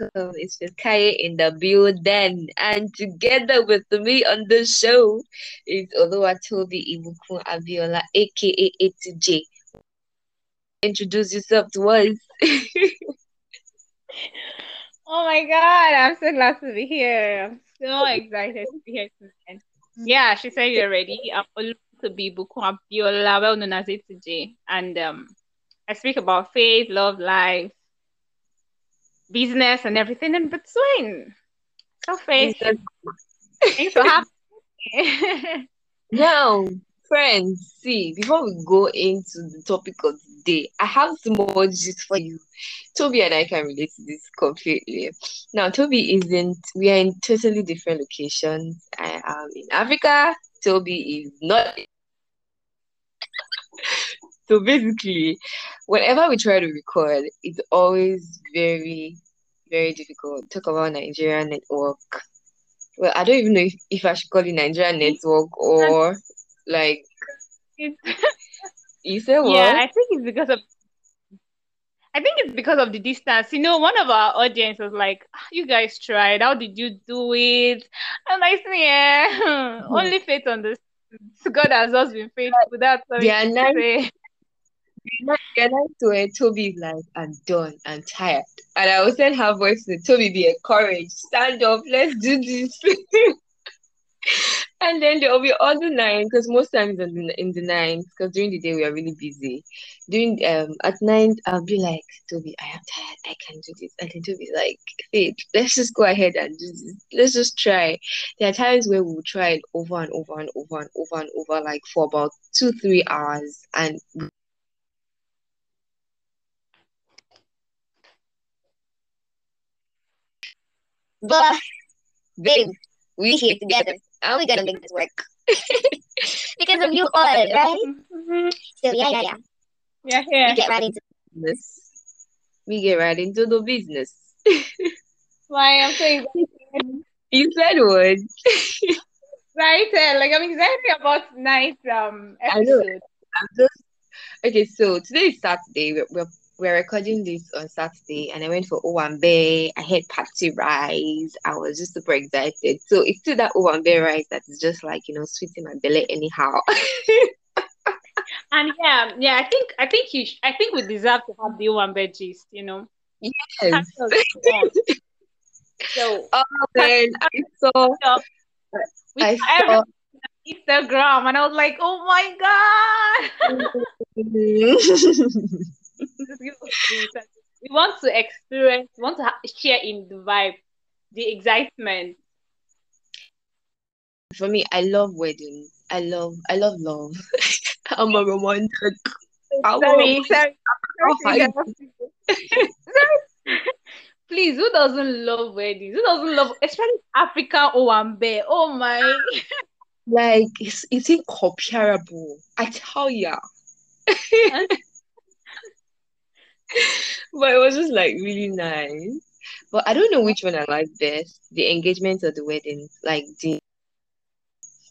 welcome. It's Kaya in the building. And together with me on the show is Oluwatobi Ibukun Abiola, aka A2J. Introduce yourself to us. oh my god, I'm so glad to be here. I'm so excited to be here tonight. Yeah, she said you're ready. I'm Oluwatobi Ibukun Abiola, well known as A2J. And um, I speak about faith, love, life, business and everything in between. So face. Thanks for having me. now, friends, see, before we go into the topic of the day, I have some more just for you. Toby and I can relate to this completely. Now, Toby isn't, we are in totally different locations. I am in Africa. Toby is not so basically, whenever we try to record, it's always very, very difficult. Talk about Nigerian network. Well, I don't even know if, if I should call it Nigerian network or like. you said what? Yeah, I think it's because of. I think it's because of the distance. You know, one of our audience was like, ah, "You guys tried. How did you do it?" And I said, "Yeah, only faith on this. God has just been faithful. That's all they are nice. You're nice to her. Toby like, I'm done. I'm tired. And I will send her voice to Toby, be encouraged. Stand up. Let's do this. and then there will be other nine because most times in the, in the nines because during the day we are really busy. During um at nine I'll be like Toby, I am tired. I can do this. And then Toby like, Faith, let's just go ahead and do this. Let's just try. There are times where we'll try it over and over and over and over and over like for about two three hours and But babe, we here together. How are we gonna make this work? because of you all, right? Mm-hmm. So yeah, yeah, yeah. Yeah, yeah. We get right into business. We get right into the business. Why I'm so excited. You said what? right, like I'm excited about tonight's um episode. I know. I'm just okay. So today is Saturday. We're, we're we're recording this on Saturday and I went for Owambe. I had party rice. I was just super excited. So it's still that Owambe rice that is just like, you know, sweet in my belly anyhow. and yeah, yeah, I think I think you sh- I think we deserve to have the Owambe gist, you know. Yes. so oh man, I saw we I saw Instagram and I was like, oh my god we want to experience, want to share in the vibe, the excitement. For me, I love weddings. I love, I love love. I'm a romantic. Sorry, sorry. sorry. Please, who doesn't love weddings? Who doesn't love, especially African Owambe? Oh my! like it's it's incomparable. I tell ya but it was just like really nice. But I don't know which one I like best, the engagement or the wedding. Like the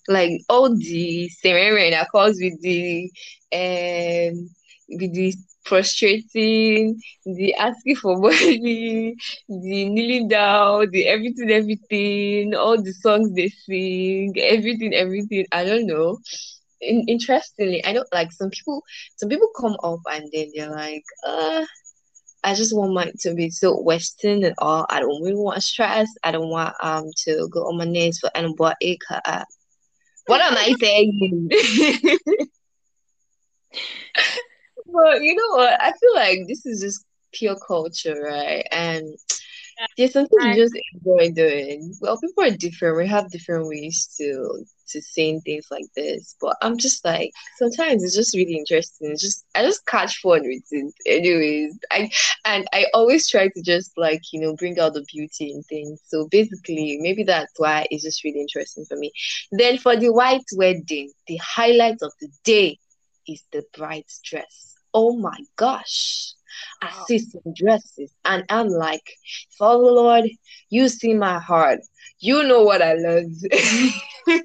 like all the ceremony that comes with the um with the frustrating, the asking for money, the kneeling down, the everything, everything, all the songs they sing, everything, everything. I don't know in, interestingly, I know like some people, some people come up and then they're like, uh, I just want mine to be so Western and all. I don't really want stress. I don't want um to go on my knees for anybody. Uh, what am I saying? well, you know what? I feel like this is just pure culture, right? And there's something you just enjoy doing. Well, people are different. We have different ways to to saying things like this. But I'm just like sometimes it's just really interesting. It's just I just catch fun with it. Anyways, I and I always try to just like you know bring out the beauty in things. So basically, maybe that's why it's just really interesting for me. Then for the white wedding, the highlight of the day is the bride's dress. Oh my gosh. I see some dresses and I'm like, Father Lord, you see my heart. You know what I love.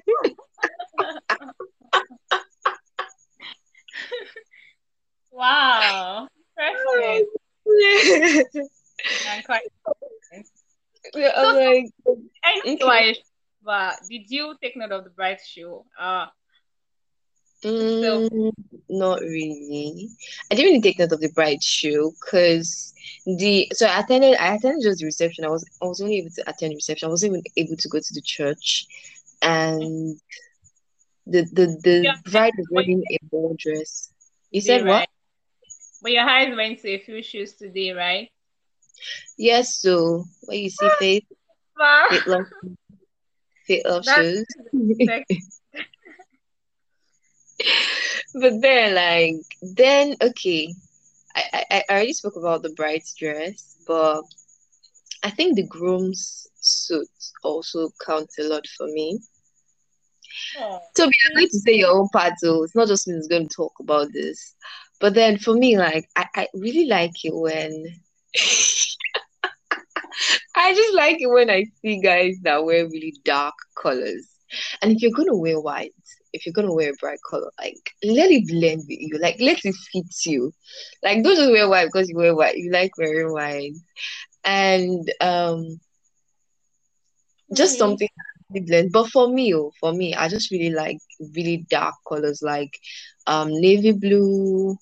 wow. I'm quite Yeah, I'm So, so like, I you okay. but did you take note of the bride's shoe? Uh, so Mm, not really. I didn't really take note of the bride shoe because the so I attended I attended just the reception. I was I was only able to attend reception. I wasn't even able to go to the church. And the the, the eyes bride was wearing a ball dress. You said what? right? But your eyes went to a few shoes today, right? Yes, so what you see ah, Faith, Wow, Faith love Faith love shoes. But then like then okay. I, I, I already spoke about the bride's dress, but I think the groom's suit also counts a lot for me. oh, Toby, you're going to say your own part too. It's not just me who's going to talk about this. But then for me, like I, I really like it when I just like it when I see guys that wear really dark colors. And if you're gonna wear white, if you're gonna wear a bright color, like let it blend with you. Like let it fit you. Like don't just wear white because you wear white. You like wearing white. And um just really? something blend. But for me, oh, for me, I just really like really dark colors like um navy blue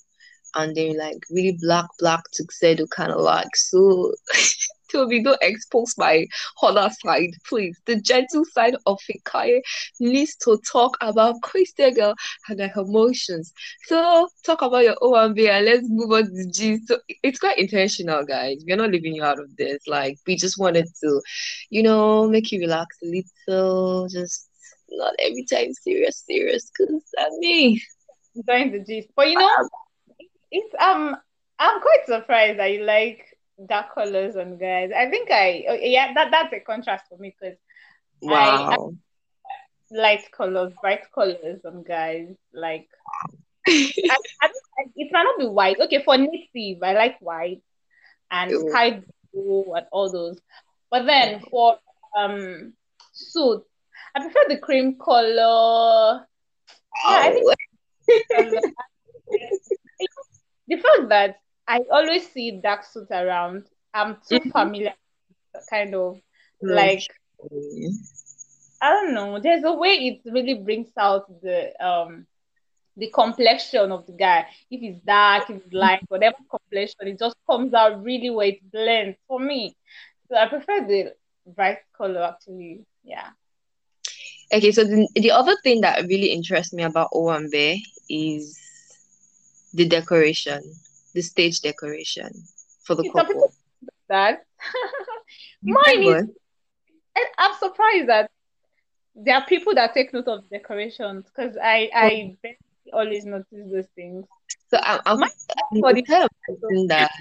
and then like really black black tuxedo kind of like so Toby, don't expose my other side, please. The gentle side of Fikaye needs to talk about Christian girl and her emotions. So talk about your Owambe and let's move on to G. So it's quite intentional, guys. We're not leaving you out of this. Like we just wanted to, you know, make you relax a little. Just not every time serious, serious. Cause I mean, Join the gist. But you know, it's um, I'm quite surprised that you like dark colors on guys. I think I oh, yeah, that that's a contrast for me because I, I wow. light colors, bright colors on guys. Like I, I it might not be white. Okay, for native, I like white and Ew. sky blue and all those. But then for um suit, I prefer the cream color. Yeah, I think The fact that I always see dark suits around, I'm too Mhm. familiar, kind of like I don't know. There's a way it really brings out the um the complexion of the guy. If it's dark, if it's light, whatever complexion, it just comes out really well. It blends for me. So I prefer the bright color actually. Yeah. Okay, so the, the other thing that really interests me about Owambe is the decoration, the stage decoration for the couple. that. Mine is. what? I'm surprised that there are people that take note of decorations because I Oh, I barely always notice those things. So I'm, I'm, Mine I'm for the the kind of person that,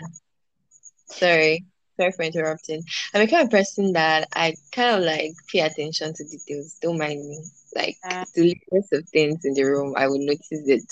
sorry, sorry for interrupting. I'm the kind of person that I kind of like pay attention to details. Don't mind me. Like uh, the littlest of things in the room, I will notice it.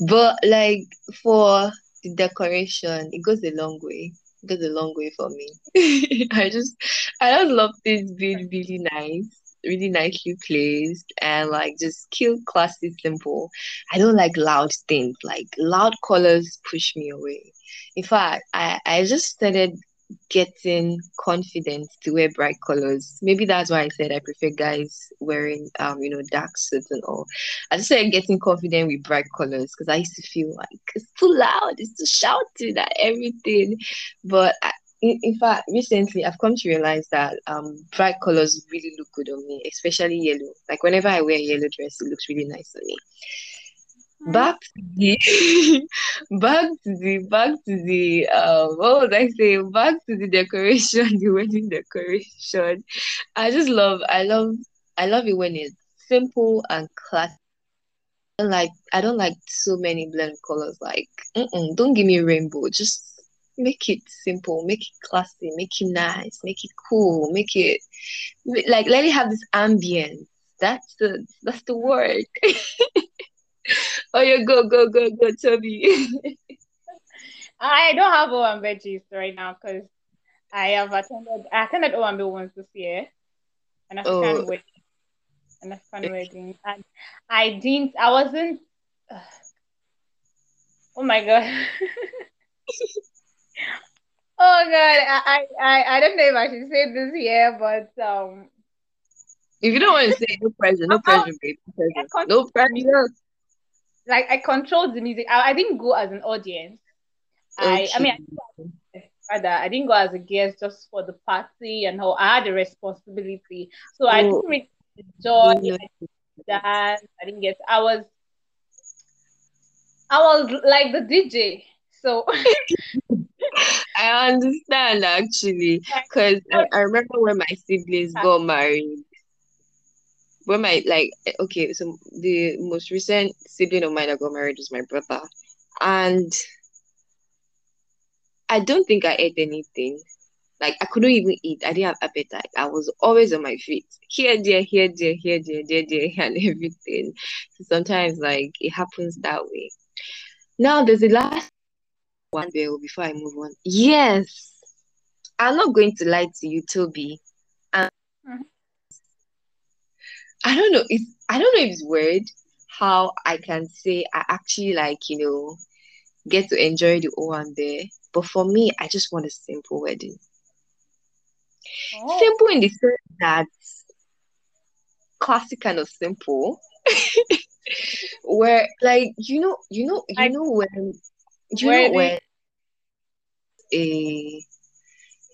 But like for the decoration, it goes a long way. It goes a long way for me. I just I just love things being really nice, really nicely placed and like just cute, classy, simple. I don't like loud things. Like loud colors push me away. In fact, I, I just started getting confident to wear bright colors. Maybe that's why I said I prefer guys wearing um, you know, dark suits and all. I just started getting confident with bright colors because I used to feel like it's too loud, it's too shouting at everything. But I, in, in fact, recently I've come to realize that um bright colors really look good on me, especially yellow. Like whenever I wear a yellow dress, it looks really nice on me. Back to the back to the back to the um what was I saying? Back to the decoration, the wedding decoration. I just love I love I love it when it's simple and classic don't like I don't like so many blend colors. Like, don't give me rainbow. Just make it simple, make it classy, make it nice, make it cool, make it like let it have this ambience. That's the that's the word. Oh yeah, go go go go, Toby. I don't have O and veggies right now because I have attended I attended Owambe once this year, an Oh, African wedding, an African wedding, and I didn't. I wasn't. oh my god. Oh god, I, I I don't know if I should say this here, but um if you don't want to say no pressure, no pressure, babe. No pressure. No pressure. Like I controlled the music. I, I didn't go as an audience. Okay. I I mean rather I didn't go as a guest just for the party and how I had a responsibility. So oh. I didn't oh. really enjoy that. I didn't get I was I was like the DJ. So I understand actually, because I, I, remember when my siblings got married. When my like eh, okay, so the most recent sibling of mine that got married was my brother, and I don't think I ate anything. Like I couldn't even eat. I didn't have appetite. I was always on my feet, here, there, here, there, here, there, there, there, and everything. So sometimes like it happens that way. Now there's the last one bill before I move on. Yes, I'm not going to lie to you, Toby. Um, mm-hmm. I don't know. It's I don't know if it's weird how I can say I actually like you know get to enjoy the there. But for me, I just want a simple wedding. Oh. Simple in the sense that classic kind of simple. where like you know you know you I, know when you know when a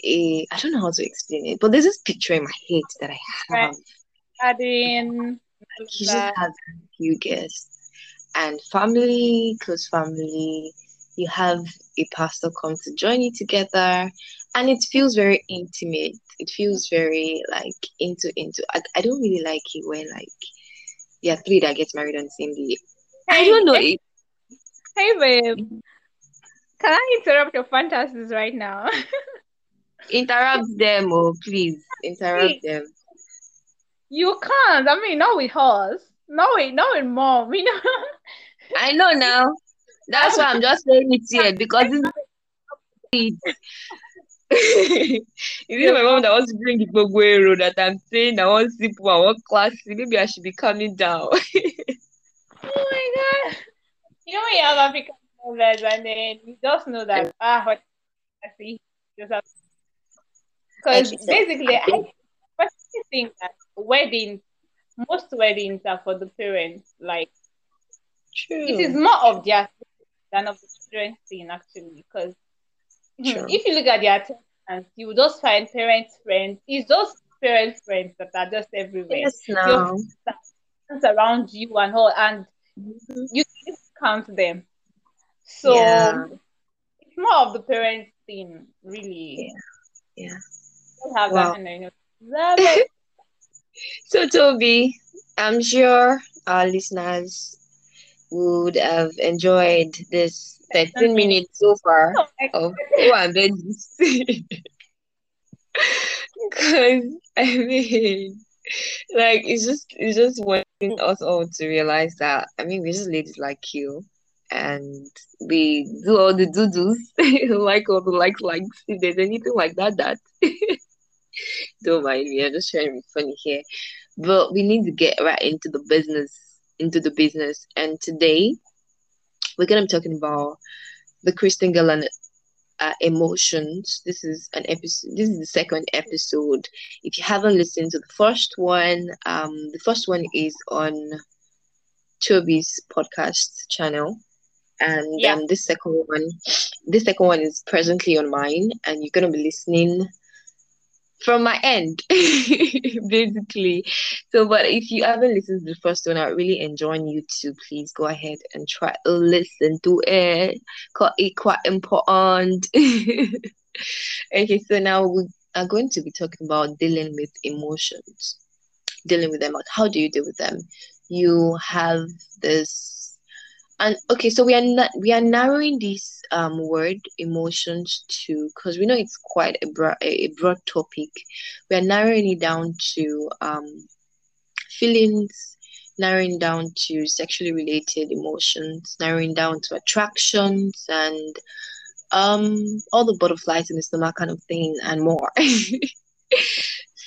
a I don't know how to explain it, but there's this picture in my head that I have. Adding he just has a few guests and family, close family. You have a pastor come to join you together, and it feels very intimate. It feels very like into into. I, I don't really like it when like yeah three that gets married on the same day. I don't know. Hey, hey babe, can I interrupt your fantasies right now? interrupt them, oh please interrupt them. You can't. I mean, not with us. No, wait, not with mom. You know. I know now. That's why I'm just saying it here because it's. Is it my mom that wants to bring the Boguero that I'm saying I want simple, I want classy? Maybe I should be coming down. oh my god. You know when you have African mothers and then you just know that ah what I see because basically I, I think that weddings most weddings are for the parents like True. it is more of their than of the children's thing actually because hmm, if you look at their attendance you will just find parents friends it's those parents friends that are just everywhere yes, no. around you and all and mm-hmm. you count them so yeah. it's more of the parents thing, really. Yeah. yeah. Have wow. that so Toby, I'm sure our listeners would have enjoyed this 13 minutes so far oh of one because I mean like it's just it's just wanting us all to realize that I mean we're just ladies like you and we do all the doodles, like all the likes, likes. If there's anything like that, that don't mind me. I'm just trying to be funny here, but we need to get right into the business, into the business. And today, we're gonna be talking about the Christian girl uh, emotions. This is an episode. This is the second episode. If you haven't listened to the first one, um, the first one is on Toby's podcast channel and yeah. um, this second one this second one is presently on mine and you're going to be listening from my end basically. So but if you haven't listened to the first one i really enjoy you to please go ahead and try to listen to it. Because it's quite important. Okay so now we are going to be talking about dealing with emotions. Dealing with them. How do you deal with them? You have this and okay so we are not we are narrowing this um word emotions to because we know it's quite a broad a broad topic. We are narrowing it down to um feelings narrowing down to sexually related emotions narrowing down to attractions and um all the butterflies in the stomach kind of thing and more.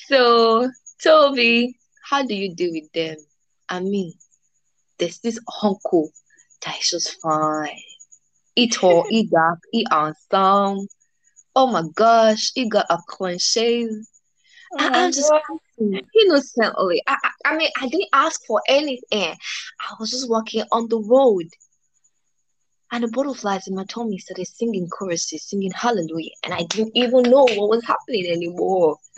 So toby how do you deal with them? I mean there's this uncle is just fine. Eat tall, eat dark, eat handsome. Oh my gosh, he got a clean shave. Oh I, I'm just innocently. I, I, I mean, I didn't ask for anything. I was just walking on the road, and the butterflies in my tummy started singing choruses, singing hallelujah, and I didn't even know what was happening anymore.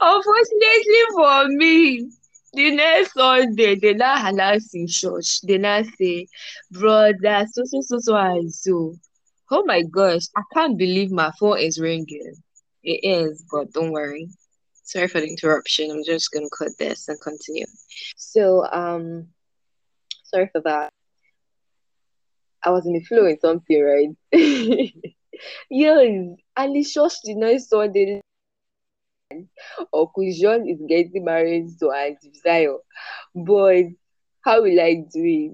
Unfortunately for me, the next Sunday, they now announce in church. They now say, brother, so so so so and so. Oh my gosh, I can't believe my phone is ringing. It is, but don't worry. Sorry for the interruption. I'm just gonna cut this and continue. So, um, sorry for that. I was in the flow in something, right? yes, and the church the next Sunday, John is getting married to Auntie Zion. But how will I do it?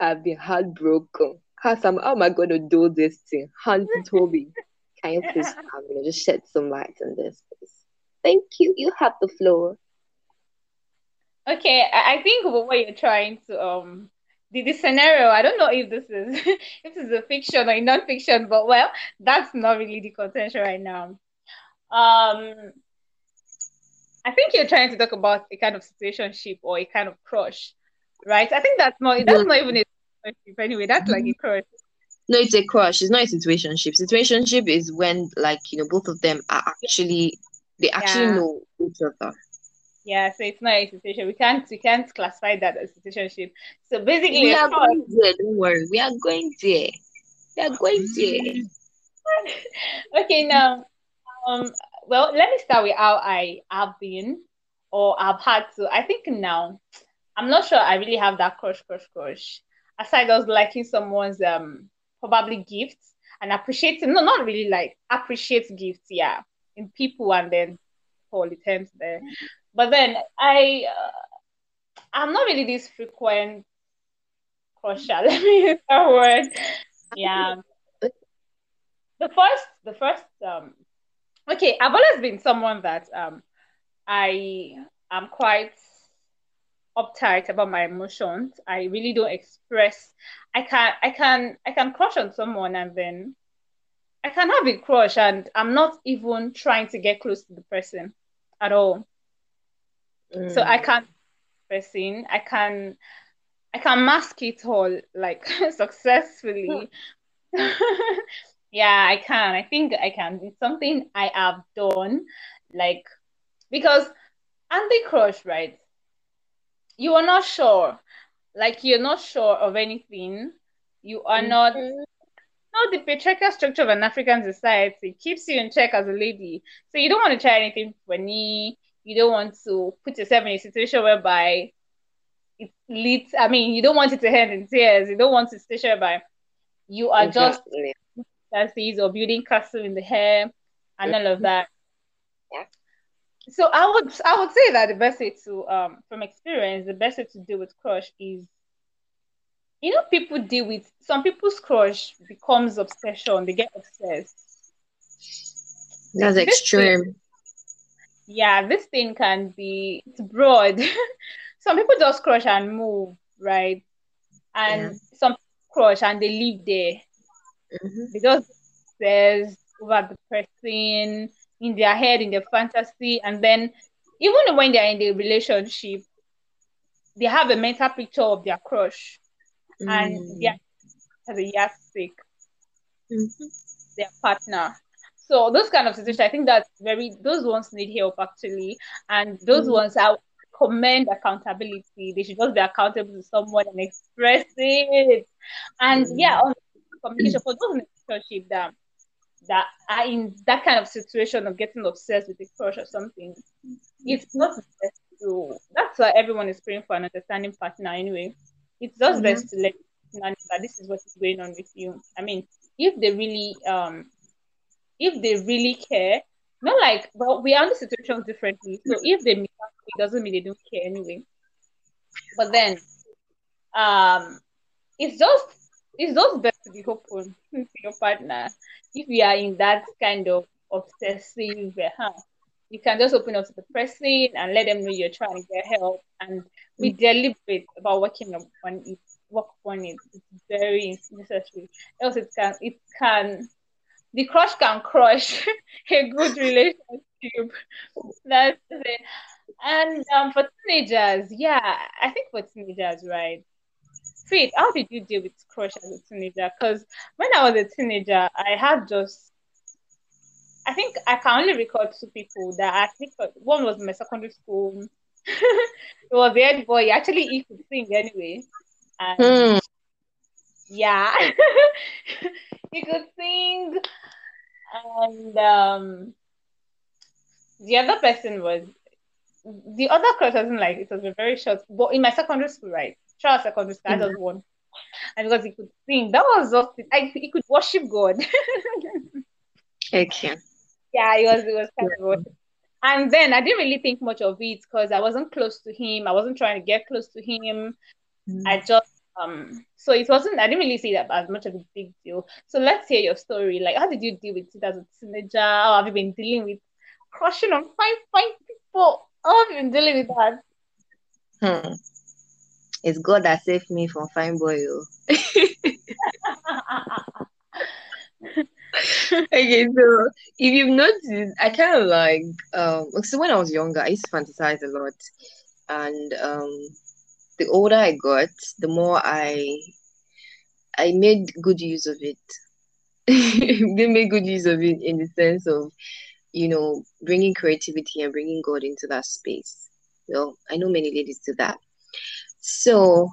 I've been heartbroken. How am, how am I going to do this thing? Auntie Toby, can you please come and just shed some light on this, please? Thank you. You have the floor. Okay, I, I think what you're trying to um the, the scenario, I don't know if this is if this is a fiction or a non-fiction, but well, that's not really the contention right now. Um I think you're trying to talk about a kind of situationship or a kind of crush, right? I think that's not that's not even a situationship anyway. That's like a crush. No, it's a crush. It's not a situationship. Situationship is when, like, you know, both of them are actually they actually Yeah. know each other. Yeah, so it's not a situation. We can't we can't classify that as a situationship. So basically, We are crush. going there. Don't worry. We are going there. We are going there. Okay, now, um, well, let me start with how I have been or I've had to. I think now, I'm not sure I really have that crush, crush, crush. Aside us liking someone's um probably gifts and appreciating, no, not really like appreciate gifts, yeah, in people and then all the terms there. But then I, uh, I'm not really this frequent crusher. Let me use that word. Yeah. The first, the first, um, okay, I've always been someone that um I am quite uptight about my emotions. I really don't express. I can I can I can crush on someone and then I can have a crush and I'm not even trying to get close to the person at all. So I Mm. can't person. I can I can mask it all like successfully. yeah, I can. I think I can. It's something I have done, like because anti crush, right? You are not sure, like you're not sure of anything. You are not. Mhm. No, the patriarchal structure of an African society keeps you in check as a lady, so you don't want to try anything funny. You don't want to put yourself in a situation whereby it leads. I mean, you don't want it to end in tears. You don't want a situation whereby you are just Exactly. Fantasies or building castle in the hair and all of that. Yeah. So I would I would say that the best way to um from experience, the best way to deal with crush is you know people deal with some people's crush becomes obsession. They get obsessed. That's This thing, extreme. yeah, this thing can be it's broad. some people just crush and move, right? Yeah. And some crush and they live there. Mhm. They just obsessed over the person in their head, in their fantasy, and then even when they're in the relationship, they have a mental picture of their crush and yeah Mm. as a yardstick, Mhm. their partner. So those kind of situations, I think that's very those ones need help actually, and those Mm. ones I commend accountability. They should just be accountable to someone and express it. And yeah, Mm. on communication for those in a relationship that that are in that kind of situation of getting obsessed with a crush or something, it's Mhm. not best to. That's why everyone is praying for an understanding partner anyway. It's just Yeah. best to let know that this is what is going on with you. I mean, if they really um if they really care, not like well, we handle situations differently. So if they miss out, it doesn't mean they don't care anyway. But then um it's just it's just best to be open to your partner if you are in that kind of obsessive uh, you can just open up to the person and let them know you're trying to get help and be deliberate about working on it work on it. It's very necessary. Else it can it can the crush can crush a good relationship. That's it. And um, for teenagers, yeah, I think for teenagers, right? Faith, how did you deal with crush as a teenager? Because when I was a teenager, I had just, I think I can only recall two people that I think one was my secondary school. it was the head boy. Actually, he could sing anyway. And hmm. yeah, he could sing. And um, the other person was the other crush wasn't like it was a very short, but in my secondary school, right? Charles secondary school. I just one. And because he could sing, that was just I, he could worship God. okay. Yeah, it was it was kind yeah. of and then I didn't really think much of it because I wasn't close to him. I wasn't trying to get close to him. Mm. I just um so it wasn't I didn't really see that as much of a big deal. So let's hear your story. Like how did you deal with it as a teenager? How have you been dealing with crushing on fine fine people? How have you been dealing with that? Hmm. It's God that saved me from fine boy. Oh. okay, so if you've noticed, I kind of like um so when I was younger, I used to fantasize a lot. And um the older I got, the more I I made good use of it. they made good use of it in the sense of, you know, bringing creativity and bringing God into that space. Well, I know many ladies do that. So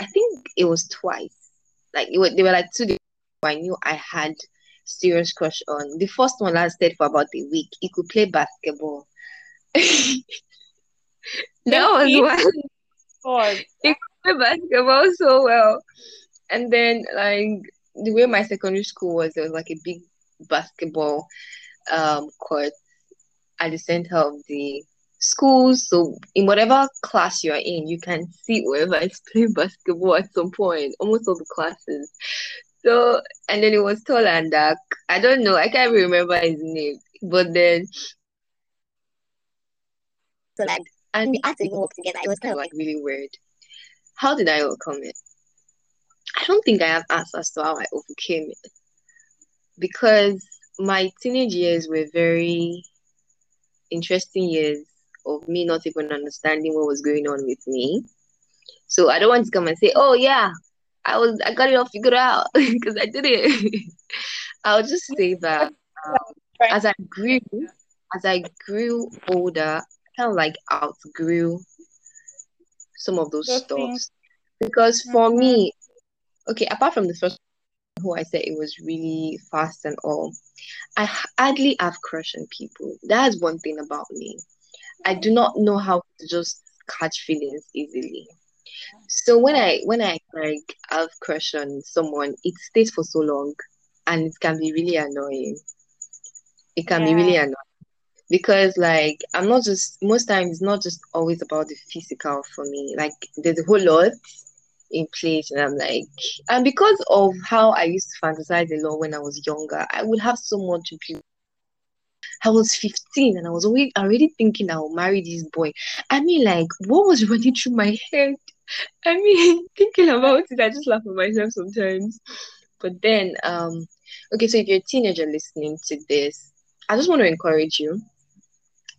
I think it was twice. Like it was, they were like two days. I knew I had serious crush on. The first one lasted for about a week. He could play basketball. that was why. He could play basketball so well. And then like the way my secondary school was, there was like a big basketball um court at the center of the schools. So in whatever class you're in, you can see whoever is playing basketball at some point, almost all the classes. So and then it was tall and dark. I don't know, I can't remember his name. But then so like and we had to work together. It was kind of like really weird. How did I overcome it? I don't think I have answers to how I overcame it. Because my teenage years were very interesting years of me not even understanding what was going on with me. So I don't want to come and say, "Oh yeah, I was I got it all figured out" because I did it. I'll just say that um, as I grew, as I grew older, I kind of like outgrew some of those stuff. Because for mm-hmm. me, okay, apart from the first who I said it was really fast and all, I hardly have crush on people. That's one thing about me. I do not know how to just catch feelings easily. So when I when I like have crush on someone, it stays for so long and it can be really annoying. It can yeah. be really annoying. Because like I'm not just most times it's not just always about the physical for me. Like there's a whole lot in place and I'm like and because of how I used to fantasize a lot when I was younger, I would have so much I was 15 and I was already, already thinking I'll marry this boy. I mean, like, what was running through my head? I mean, thinking about it, I just laugh at myself sometimes. But then, um, okay, so if you're a teenager listening to this, I just want to encourage you.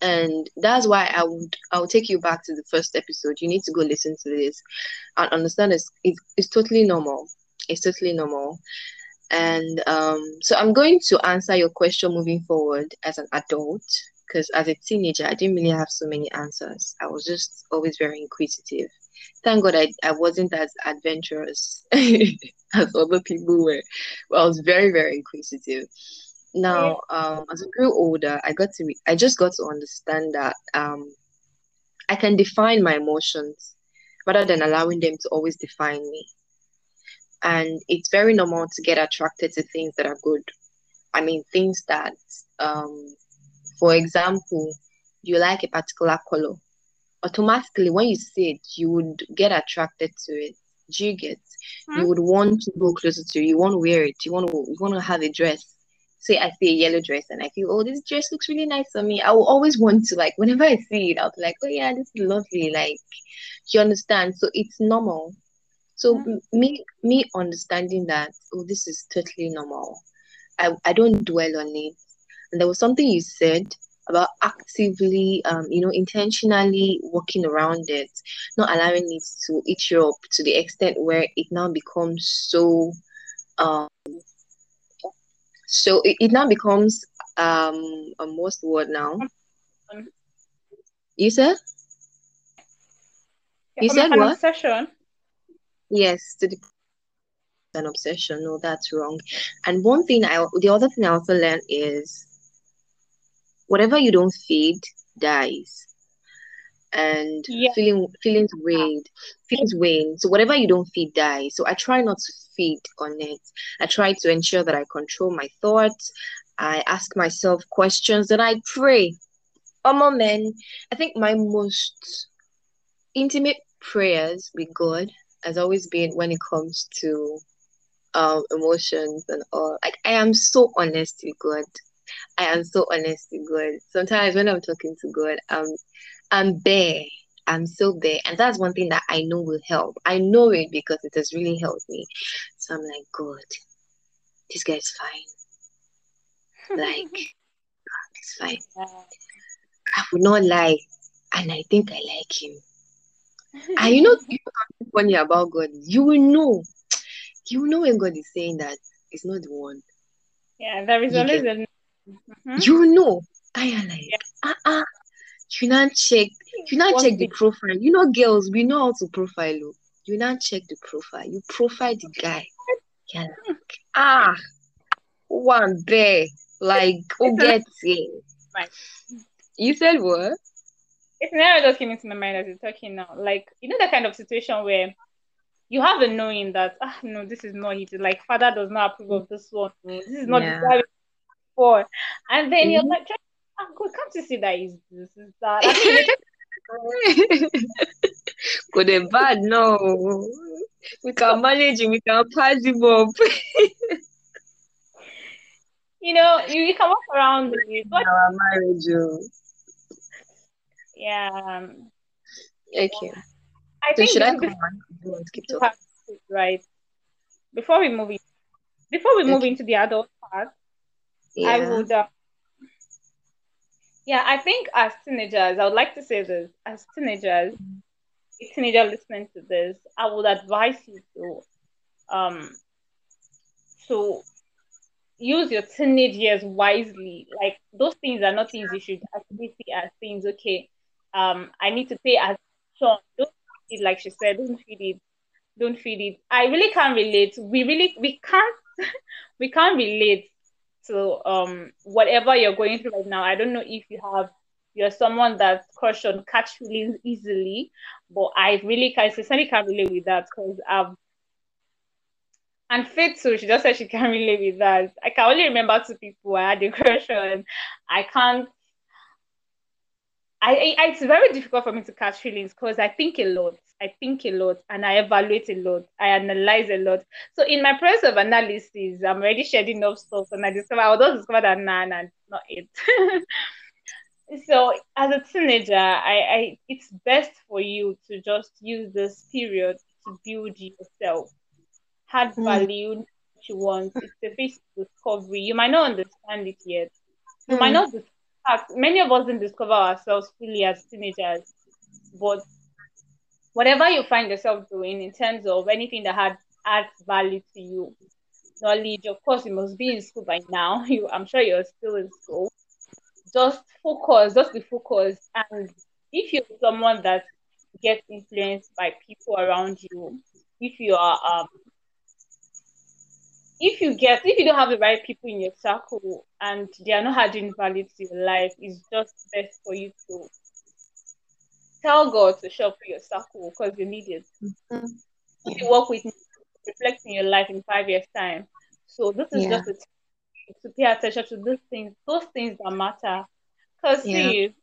And that's why I would I will take you back to the first episode. You need to go listen to this and understand it's, it's, it's totally normal. It's totally normal. And um, so I'm going to answer your question moving forward as an adult because as a teenager, I didn't really have so many answers. I was just always very inquisitive. Thank God I, I wasn't as adventurous as other people were. But I was very, very inquisitive. Now, um, as I grew older, I got to re- I just got to understand that um, I can define my emotions rather than allowing them to always define me and it's very normal to get attracted to things that are good i mean things that um for example you like a particular color automatically when you see it you would get attracted to it do you get hmm? you would want to go closer to it you want to wear it you want to you want to have a dress say I see a yellow dress and I feel, oh, this dress looks really nice on me. I will always want to like whenever I see it, I'll be like, oh yeah, this is lovely. Like, you understand? So it's normal So m- me me understanding that oh this is totally normal. I, I don't dwell on it. And there was something you said about actively um you know intentionally working around it, not allowing it to eat you up to the extent where it now becomes so um so it, it now becomes um a most word now. You said? You said what? obsession. Yes, to the an obsession. No, that's wrong. And one thing I the other thing I also learned is whatever you don't feed dies. And Yeah. feeling feelings wane, feelings wane. So whatever you don't feed dies. So I try not to feed on it. I try to ensure that I control my thoughts. I ask myself questions and I pray. Oh man, I think my most intimate prayers with God has always been when it comes to um emotions and all. Like I am so honest with God. I am so honest with God. Sometimes when I'm talking to God, um, I'm bare. I'm so bare, and that's one thing that I know will help. I know it because it has really helped me. So I'm like, God, this guy's fine. Like, it's fine. I would not lie, and I think I like him. And you know, you know funny about God? You will know. You know when God is saying that it's not the one. Yeah, there is You always get- a Mhm. You know. I am like, Yeah. ah uh-uh. You not check. You not check the profile. You know, girls, we know how to profile. oh. You not check the profile. You profile the guy. You're like, ah, one bear. Like, a- gets it? Right. You said what? It's now just came into my mind as you're talking now. Like, you know, that kind of situation where you have a knowing that, ah, no, this is not it. Like, father does not approve of this one. This is not Yeah. the for. And then you're Mhm. like, ah, God, can't you see that is this is that? You're Could have bad no. We can manage him. We can pass him up. you know, you, you can walk around with it. Our marriage. Yeah, um, Okay. I So think should I come on? You keep talking? right before we move in, before we move into the adult part, I would, uh, yeah, I think as teenagers, I would like to say this as teenagers, a teenager listening to this, I would advise you to, um, to use your teenage years wisely. Like those things are not things you should actually see as things. Okay, um, I need to pay attention. Don't feed it, like she said. Don't feed it. Don't feed it. I really can't relate. We really we can't we can't relate to um whatever you're going through right now. I don't know if you have you're someone that crush on catch feelings easily, but I really can sincerely can't relate with that because I've and Faith too, she just said she can't relate with that. I can only remember two people I had a crush on. I can't I, I it's very difficult for me to catch feelings because I think a lot. I think a lot and I evaluate a lot. I analyze a lot. So in my process of analysis, I'm already shedding off stuff and I discover I just discover that nah, nah, not it. so as a teenager, I, I it's best for you to just use this period to build yourself. Add Mm. value what you want. It's a phase of discovery. You might not understand it yet. You might Mm. not dis- fact, many of us didn't discover ourselves fully as teenagers, but whatever you find yourself doing in terms of anything that had adds value to you, knowledge, of course, you must be in school by now. You, I'm sure you're still in school. Just focus, just be focused. And if you're someone that gets influenced by people around you, if you are um if you get if you don't have the right people in your circle and they are not adding value to your life, it's just best for you to tell God to show up for your circle because you need it. Mhm. If you work with me, reflect in your life in five years' time. So this is Yeah. just a time to pay attention to those things, those things that matter. Because Yeah. see,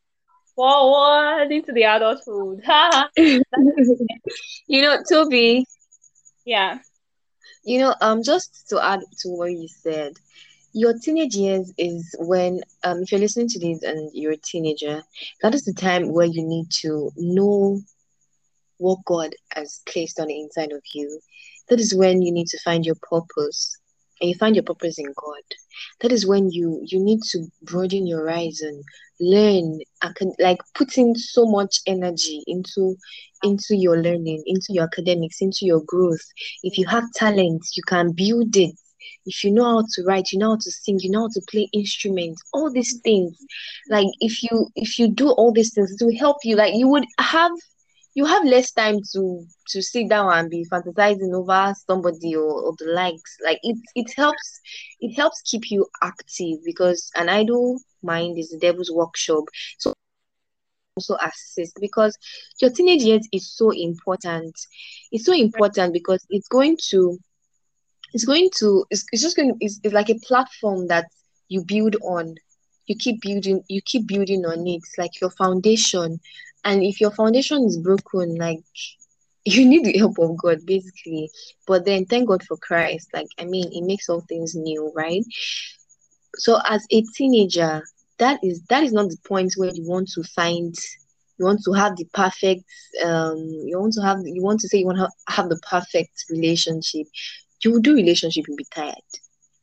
forward into the adulthood. You know, Toby, yeah. You know, um, just to add to what you said, your teenage years is when, um, if you're listening to this and you're a teenager, that is the time where you need to know what God has placed on the inside of you, that is when you need to find your purpose and you find your purpose in God. That is when you you need to broaden your horizon, learn, like put in so much energy into into your learning, into your academics, into your growth. If you have talent, you can build it. If you know how to write, you know how to sing, you know how to play instruments, all these things. Like if you if you do all these things, it will help you. Like you would have you have less time to to sit down and be fantasizing over somebody or, or the likes. Like it it helps it helps keep you active because an idle mind is the devil's workshop. So also assist because your teenage years is so important. It's so important because it's going to it's going to it's, it's just going to it's, it's like a platform that you build on you keep building you keep building on it like your foundation. And if your foundation is broken like you need the help of god basically. But then thank god for christ. Like i mean it makes all things new right? So as a teenager that is that is not the point where you want to find you want to have the perfect um you want to have you want to say you want to have the perfect relationship. You will do relationship you'll be tired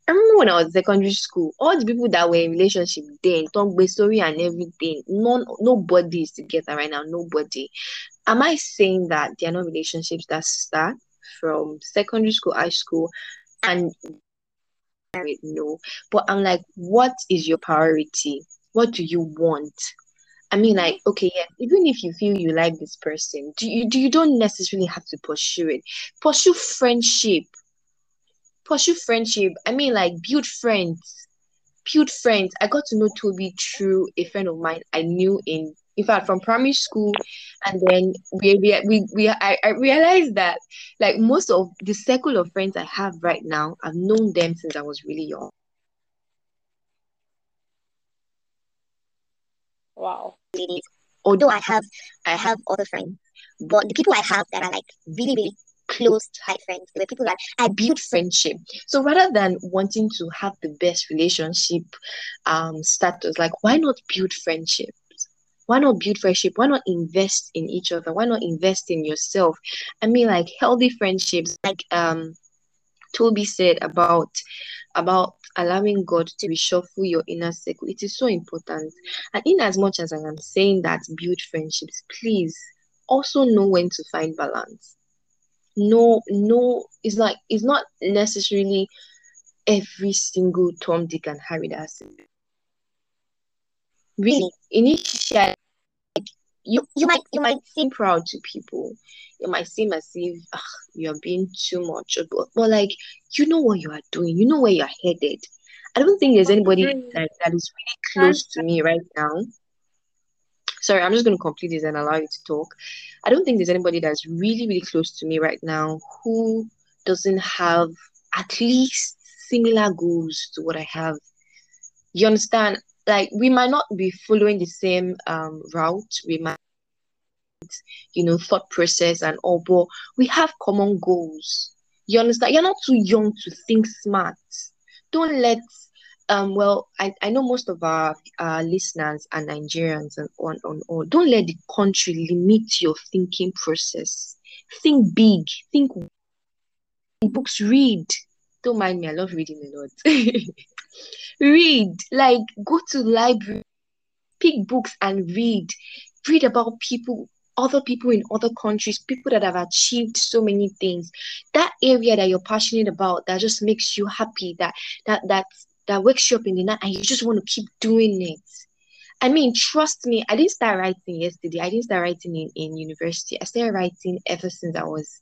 I remember when I was secondary school, all the people that were in relationship then, talk story and everything, none, nobody is together right now. Nobody. Am I saying that there are no relationships that start from secondary school, high school, and no? But I'm like, what is your priority? What do you want? I mean, like, okay, yeah, even if you feel you like this person, do you do you don't necessarily have to pursue it. Pursue friendship pursue friendship. I mean, like build friends, build friends. I got to know Toby through a friend of mine I knew in, in fact, from primary school, and then we we we, we I, I realized that like most of the circle of friends I have right now, I've known them since I was really young. Wow. Although I have I have other friends, but the people I have that are like really really close tight friends. Were people that I build friendship. So rather than wanting to have the best relationship um status, like why not build friendship? Why not build friendship? Why not invest in each other? Why not invest in yourself? I mean, like healthy friendships, like um Toby said about about allowing God to reshuffle your inner circle. It is so important. And in as much as I am saying that build friendships, please also know when to find balance no no it's like it's not necessarily every single Tom, Dick, and Harry that that's really initially you you might you might seem proud to people. It might seem as if ugh, you're being too much, but, but like you know what you are doing, you know where you're headed. I don't think there's anybody that, that is really close to me right now sorry, I'm just going to complete this and allow you to talk. I don't think there's anybody that's really, really close to me right now who doesn't have at least similar goals to what I have. You understand? Like, we might not be following the same um, route, we might, you know, thought process and all, but we have common goals. You understand? You're not too young to think smart. Don't let um, well, I, I know most of our uh, listeners are Nigerians and on on on. Don't let the country limit your thinking process. Think big. Think books. Read. Don't mind me. I love reading a lot. read. Like go to library, pick books and read. Read about people other people in other countries, people that have achieved so many things. That area that you're passionate about that just makes you happy, that that that that wakes you up in the night and you just want to keep doing it. I mean, trust me, I didn't start writing yesterday. I didn't start writing in, in university. I started writing ever since I was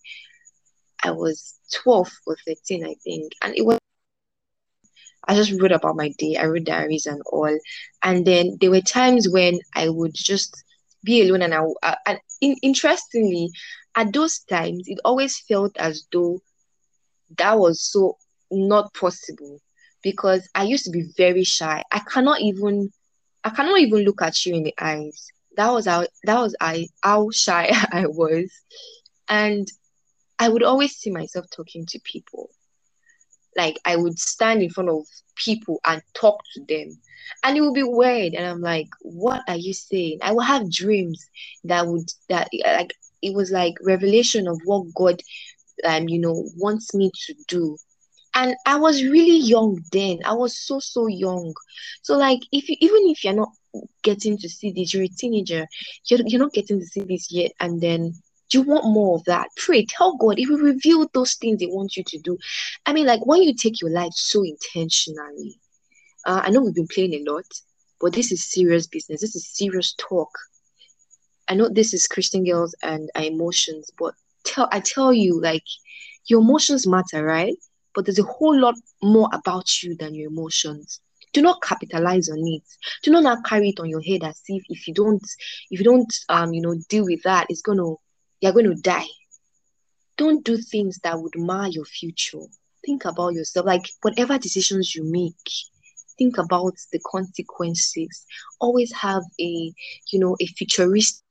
I was 12 or 13, I think. And it was I just wrote about my day. I wrote diaries and all. And then there were times when I would just be alone and I uh, and in, interestingly, at those times it always felt as though that was so not possible because I used to be very shy. I cannot even I cannot even look at you in the eyes. That was how that was I how shy I was. And I would always see myself talking to people. Like I would stand in front of people and talk to them. And it would be weird. And I'm like, what are you saying? I will have dreams that would that like it was like revelation of what God um you know wants me to do and i was really young then. I was so so young. So like if you even if you're not getting to see this you're a teenager you're, you're not getting to see this yet and then you want more of that. Pray tell god. If will reveal those things they want you to do. I mean like when you take your life so intentionally uh, i know we've been playing a lot but this is serious business. This is serious talk. I know this is christian girls and emotions but tell i tell you like your emotions matter right but there's a whole lot more about you than your emotions. Do not capitalize on it. Do not now carry it on your head as if if you don't if you don't um you know deal with that it's gonna you're going to die. Don't do things that would mar your future. Think about yourself like whatever decisions you make think about the consequences. Always have a you know a futuristic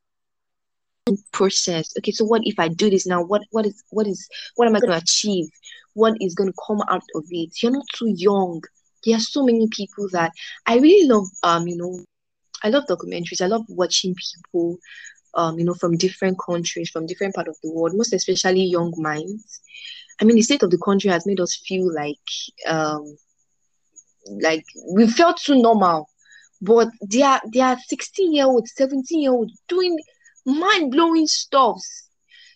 process. Okay so what if i do this now? What what is what is what am i going to achieve? What is going to come out of it? You're not too young. There are so many people that i really love um you know i love documentaries. I love watching people um you know from different countries from different part of the world most especially young minds. I mean the state of the country has made us feel like um like we felt too normal. But they are they are 16 year olds 17 year olds doing mind-blowing stuffs.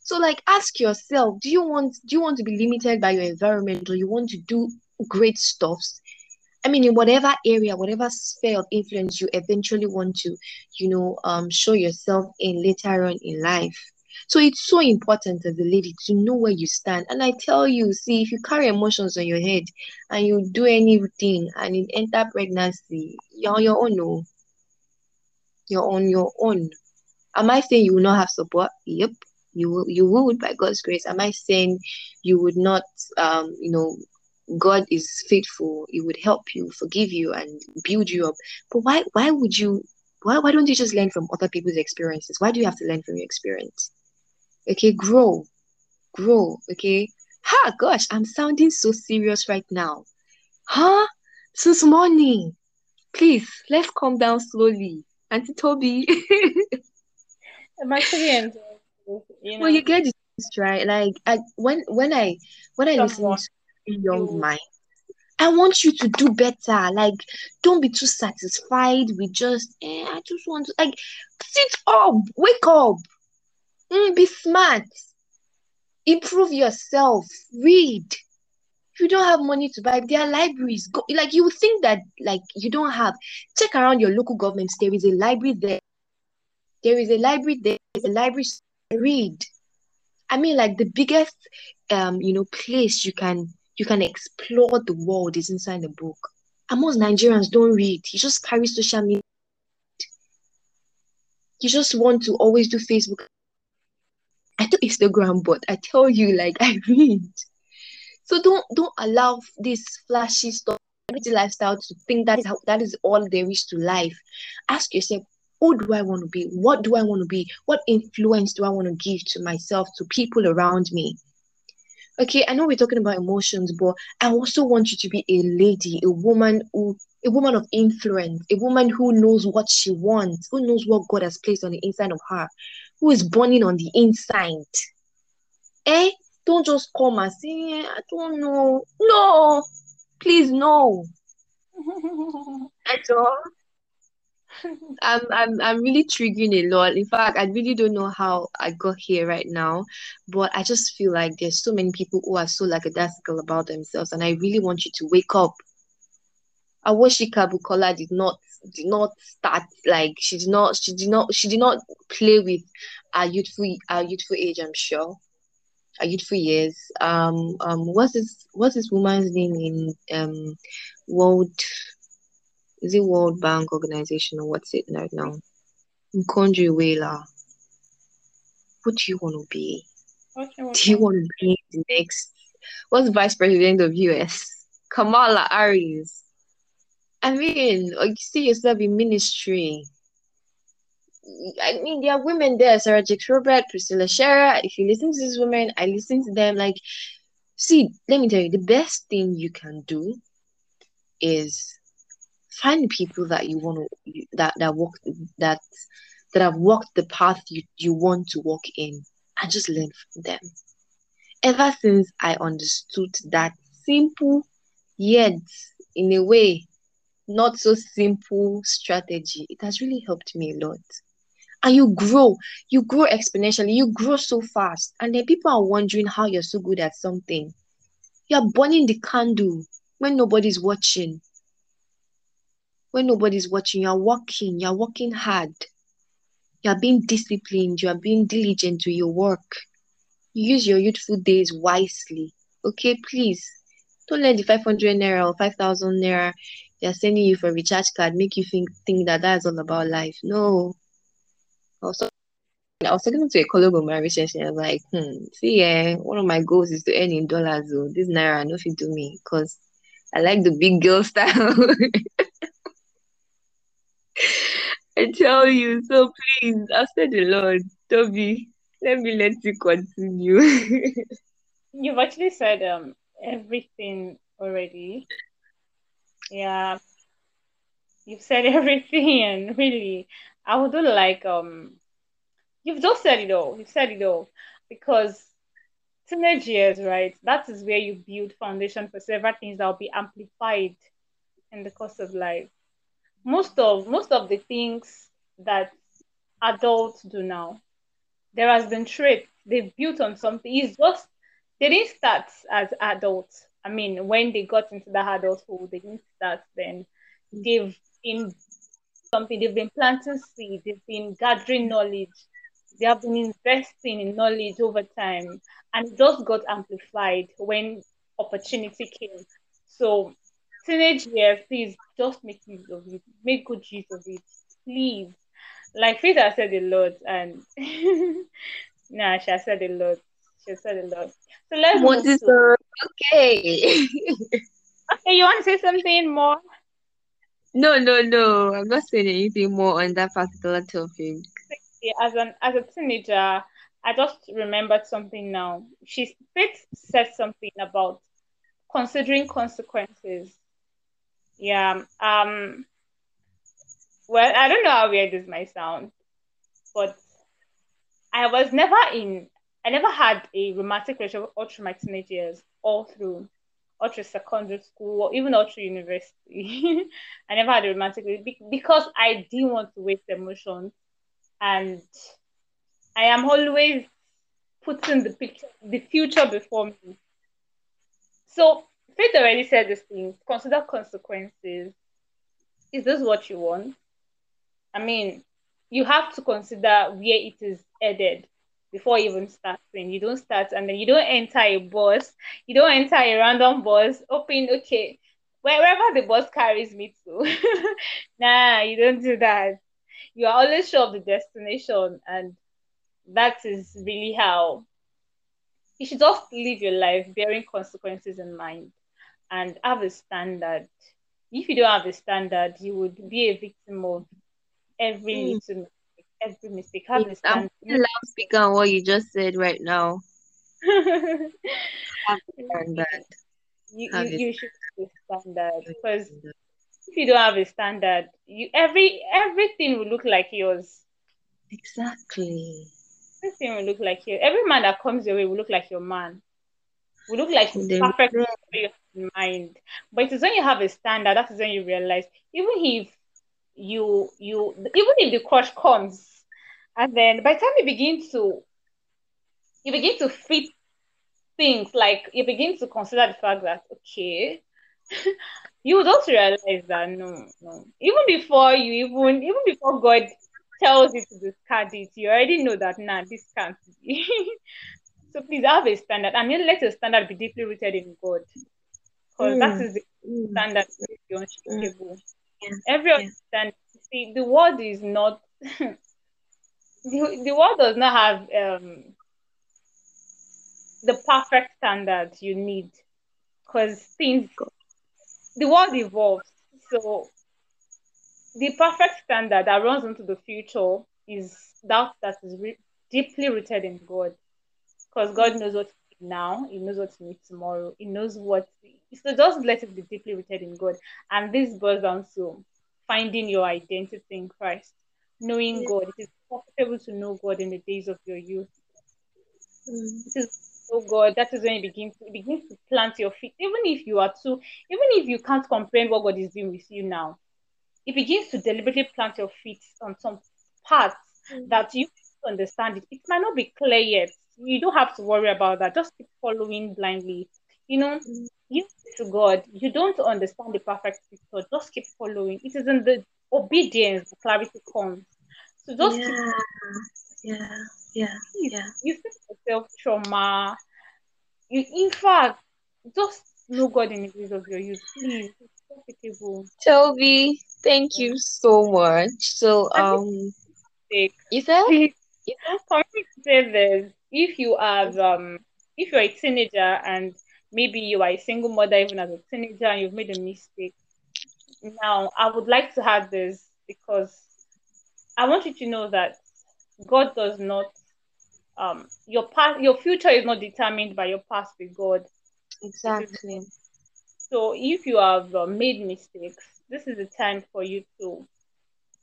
So like ask yourself do you want do you want to be limited by your environment or you want to do great stuffs? I mean in whatever area whatever sphere of influence you eventually want to you know um show yourself in later on in life. So it's so important as a lady to know where you stand. And i tell you see if you carry emotions on your head and you do anything and it enter pregnancy you're on your own no you're on your own Am I saying you will not have support? Yep, you will. You would by God's grace. Am I saying you would not? Um, you know, God is faithful. He would help you, forgive you, and build you up. But why? Why would you? Why? Why don't you just learn from other people's experiences? Why do you have to learn from your experience? Okay, grow, grow. Okay. Ha, gosh, I'm sounding so serious right now. Huh? Since morning. Please, let's calm down slowly. Auntie Toby. I'm actually enjoying you know. Well, you get this right. Like I, when when I when I listen to Young Mind, I want you to do better. Like, don't be too satisfied with just. Eh, I just want to like sit up, wake up, mm, be smart, improve yourself, read. If you don't have money to buy, there are libraries. Go like you would think that like you don't have. Check around your local governments. There is a library there there is a library there is a library read. I mean like the biggest um you know place you can you can explore the world is inside the book. And most nigerians don't read. You just carry social media. You just want to always do facebook. I do instagram but i tell you like i read. So don't don't allow this flashy stuff lifestyle to think that is how that is all there is to life. Ask yourself who do I want to be? What do I want to be? What influence do I want to give to myself, to people around me? Okay, I know we're talking about emotions, but I also want you to be a lady, a woman who a woman of influence, a woman who knows what she wants, who knows what God has placed on the inside of her, who is burning on the inside. Eh? Don't just come and say, I don't know. No, please, no. At all. I'm I'm I'm really triggering a lot. In fact, I really don't know how I got here right now, but I just feel like there's so many people who are so lackadaisical about themselves, and I really want you to wake up. Awosika Bukola did not did not start like she did not she did not she did not play with our youthful our youthful age. I'm sure, our youthful years. Um um what's this what's this woman's name in um World is it World Bank Organization or what's it right now? Okonjo Iweala. What do you want to be? do you want to be the next? What's vice president of US? Kamala Harris. I mean, you see yourself in ministry. I mean, there are women there, Sarah Jakes Robert, Priscilla Shirer. If you listen to these women, I listen to them. Like, see, let me tell you, the best thing you can do is find people that you want to that that walk that that have walked the path you, you want to walk in and just learn from them. Ever since I understood that simple yet in a way not so simple strategy, it has really helped me a lot. And you grow, you grow exponentially, you grow so fast. And then people are wondering how you're so good at something. You're burning the candle when nobody's watching. When nobody's watching, you're working, you're working hard. You're being disciplined, you're being diligent to your work. You use your youthful days wisely. Okay, please. Don't let the 500 naira or 5,000 naira they're sending you for recharge card make you think think that that's all about life. No. Also, I was talking to a colleague of my research and I was like, hmm, see, yeah, one of my goals is to earn in dollars. Though. This naira, no fit do me because I like the big girl style. I tell you, so please, I've said a lot. Toby, let me let you continue. You've actually said um everything already. Yeah, you've said everything, and really, I would like um, you've just said it all. You've said it all because teenage years, right? That is where you build foundation for several things that will be amplified in the course of life. Most of most of the things that adults do now, there has been traits they've built on something. It's just they didn't start as adults I mean, when they got into the adulthood, they didn't start then. They've been something, they've been planting seeds, they've been gathering knowledge, they have been investing in knowledge over time, and it just got amplified when opportunity came. So, teenage years, please just make use of it, make good use of it, please. Like Frida said a lot, and nah, she has said a lot. She said a lot. So let's what move to... okay. okay, you want to say something more? No, no, no. I'm not saying anything more on that particular topic. As an as a teenager, I just remembered something now. She Faith said something about considering consequences. Yeah. Um. Well, I don't know how weird this might sound, but I was never in I never had a romantic relationship all through my teenage years, all through, all through secondary school, or even all through university. I never had a romantic relationship because I didn't want to waste emotions, and I am always putting the picture, the future before me. So Faith already said this thing. Consider consequences. Is this what you want? I mean, you have to consider where it is headed before even starting. You don't start and then you don't enter a bus. You don't enter a random bus, hoping, okay, wherever the bus carries me to. nah, you don't do that. You are always sure of the destination, and that is really how you should just live your life bearing consequences in mind and have a standard. If you don't have a standard, you would be a victim of every mm. little every mistake. Have yes, I'm loudspeaker on what you just said right now. have a standard. You, you, you should have a standard because if you don't have a standard, you every everything will look like yours. Exactly. Everything will look like you. Every man that comes your way will look like your man. Will look like perfect for your mind. But it is when you have a standard that is when you realize even if you you even if the crush comes and then by the time you begin to you begin to fit things like you begin to consider the fact that okay you would also realize that no no. Even before you even even before god tells you to discard it you already know that nah this can't be. So please have a standard. And then let your standard be deeply rooted in god because mm. that is the mm. standard unshakable mm. every yeah. standard see the world is not the, the world does not have um, the perfect standard you need because things the world evolves so the perfect standard that runs into the future is that that is re- deeply rooted in god because god knows what now he knows what to need tomorrow he knows what so just let it be deeply rooted in god and this boils down to finding your identity in christ knowing god it is possible to know God in the days of your youth. Mm. This is oh God, that is when it begins to it begins to plant your feet. Even if you are too, even if you can't comprehend what God is doing with you now, it begins to deliberately plant your feet on some parts Mm. that you understand it. It might not be clear yet. You don't have to worry about that. Just keep following blindly. You know, you to God, you don't understand the perfect picture. Just keep following. It is in the obedience the clarity comes. So just keep Yeah, yeah, yeah, you, yeah. you see yourself trauma. You in fact just know God in the days of your youth. Please, it's profitable. Toby, thank you so much. So, um, mistake, you said? please You said? for me to say this, if you have um if you're a teenager and maybe you are a single mother even as a teenager and you've made a mistake, now I would like to have this because I want you to know that God does not um your past your future is not determined by your past with God. Exactly. so if you have uh, made mistakes, this is the time for you to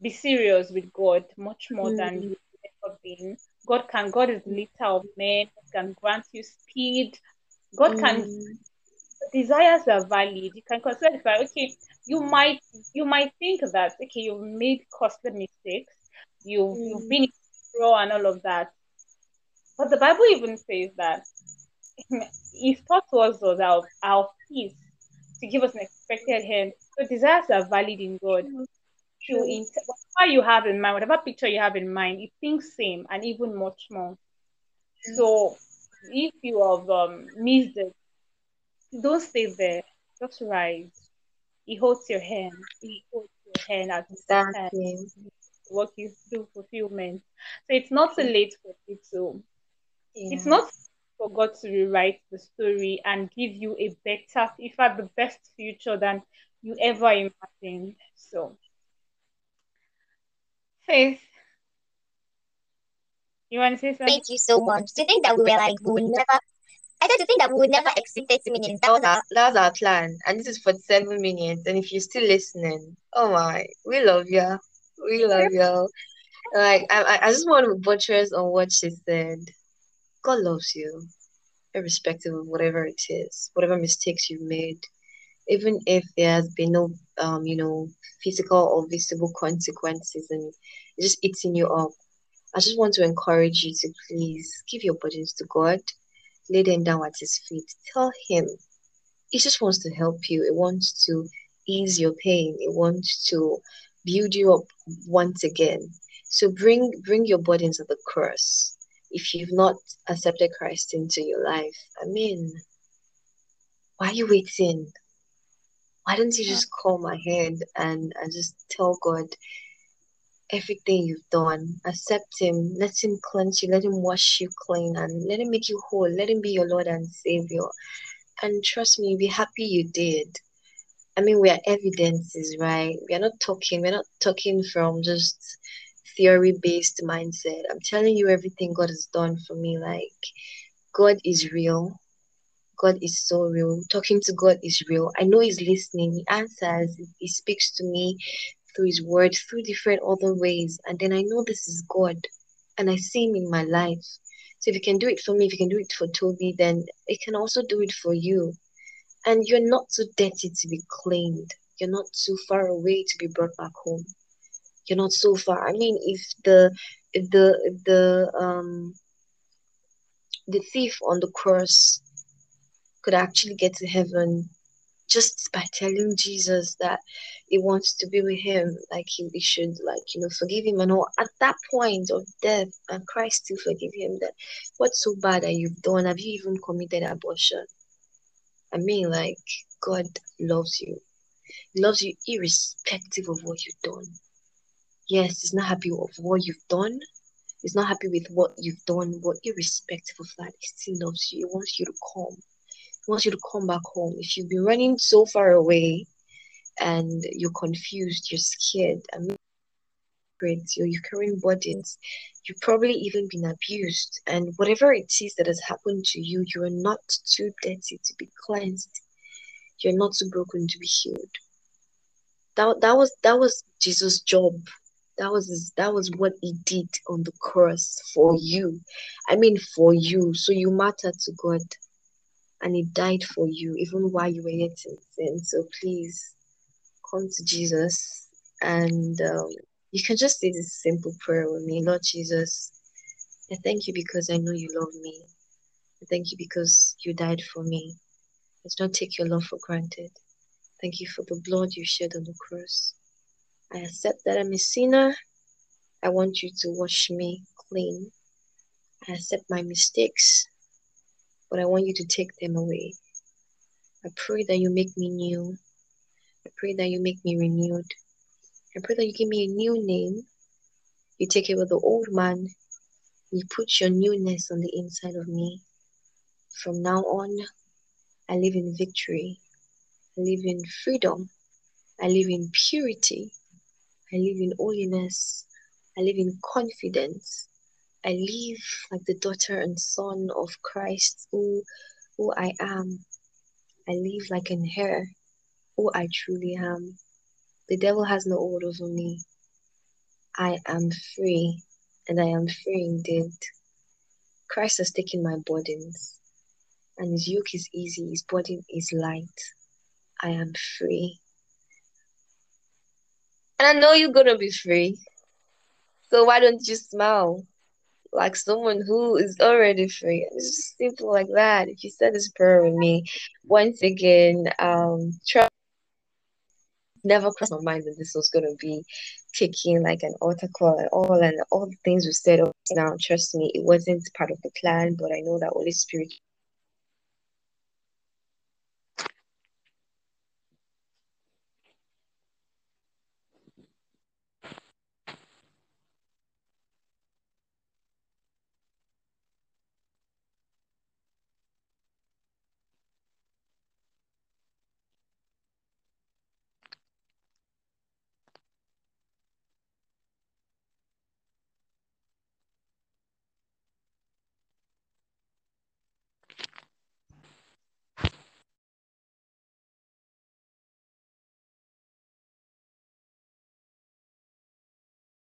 be serious with God much more than Mm, you've ever been. God can God is the lifter of men, can grant you speed. God can mm, desires are valid. You can consider okay, you might you might think that okay, you've made costly mistakes, you've you've mm, been through and all of that. But the Bible even says that He's taught to us those our, our peace to give us an expected hand. So desires are valid in God. To in whatever you have in mind, whatever picture you have in mind, it thinks same and even much more. So if you have um, missed it, don't stay there. Just rise. He holds your hand. He holds your hand at the time Exactly. to walk you through fulfillment. So it's not too late for you to. It's not for God to rewrite the story and give you a better, in fact, the best future than you ever imagined. So, Faith, you want to say something? Thank you so much. To think that we were like, we would never, I said to think that we would never exceed 30 minutes. That was our, that was our plan. And this is for seven minutes. And if you're still listening, oh my, we love you. We love you. Like, I, I- I just want to buttress on what she said. God loves you, irrespective of whatever it is, whatever mistakes you've made. Even if there has been no, um, you know, physical or visible consequences and just eating you up. I just want to encourage you to please give your burdens to God, lay them down at His feet. Tell Him He just wants to help you. It wants to ease your pain. It wants to build you up once again. So bring bring your burdens at the cross. If you've not accepted Christ into your life, I mean, why are you waiting? Why don't you just call my ahead and, and just tell God everything you've done? Accept Him, let Him cleanse you, let Him wash you clean, and let Him make you whole. Let Him be your Lord and Savior. And trust me, you'll be happy you did. I mean, we are evidences, right? We are not talking, we're not talking from just theory based mindset. I'm telling you everything God has done for me. Like, God is real. God is so real. Talking to God is real. I know He's listening. He answers. He speaks to me through His word, through different other ways. And then I know this is God. And I see Him in my life. So if you can do it for me, if you can do it for Toby, then it can also do it for you. And you're not too dirty to be cleaned. You're not too far away to be brought back home. You're not so far. I mean, if the if the if the um the thief on the cross could actually get to heaven just by telling Jesus that he wants to be with him, like he, he should, like you know, forgive him and all. At that point of death, and Christ still forgive him. That what's so bad that you've done? Have you even committed abortion? I mean, like God loves you. He loves you irrespective of what you've done. Yes, he's not happy with what you've done. He's not happy with what you've done, but irrespective of that, he still loves you. He wants you to come. Wants you to come back home. If you've been running so far away and you're confused, you're scared, I mean, you're, you're carrying burdens, you've probably even been abused, and whatever it is that has happened to you, you are not too dirty to be cleansed. You're not too broken to be healed. That, that was that was Jesus' job That was his, that was what he did on the cross for you. I mean for you. So you matter to God. And he died for you even while you were yet in sin. So please come to Jesus and um, you can just say this simple prayer with me. Lord Jesus, I thank you because I know you love me. I thank you because you died for me. Let's not take your love for granted. Thank you for the blood you shed on the cross. I accept that I'm a sinner. I want you to wash me clean. I accept my mistakes, but I want you to take them away. I pray that you make me new. I pray that you make me renewed. I pray that you give me a new name. You take away the old man. You put your newness on the inside of me. From now on, I live in victory. I live in freedom. I live in purity. I live in holiness. I live in confidence. I live like the daughter and son of Christ who, who I am. I live like an heir who I truly am. The devil has no hold over me. I am free, and I am free indeed. Christ has taken my burdens, and his yoke is easy, his burden is light. I am free. And I know you're gonna be free. So why don't you smile like someone who is already free? It's just simple like that. If you said this prayer with me, once again, um, try never crossed my mind that this was gonna be kicking like an altar call and all and all the things we said now. Trust me, it wasn't part of the plan, but I know that Holy Spirit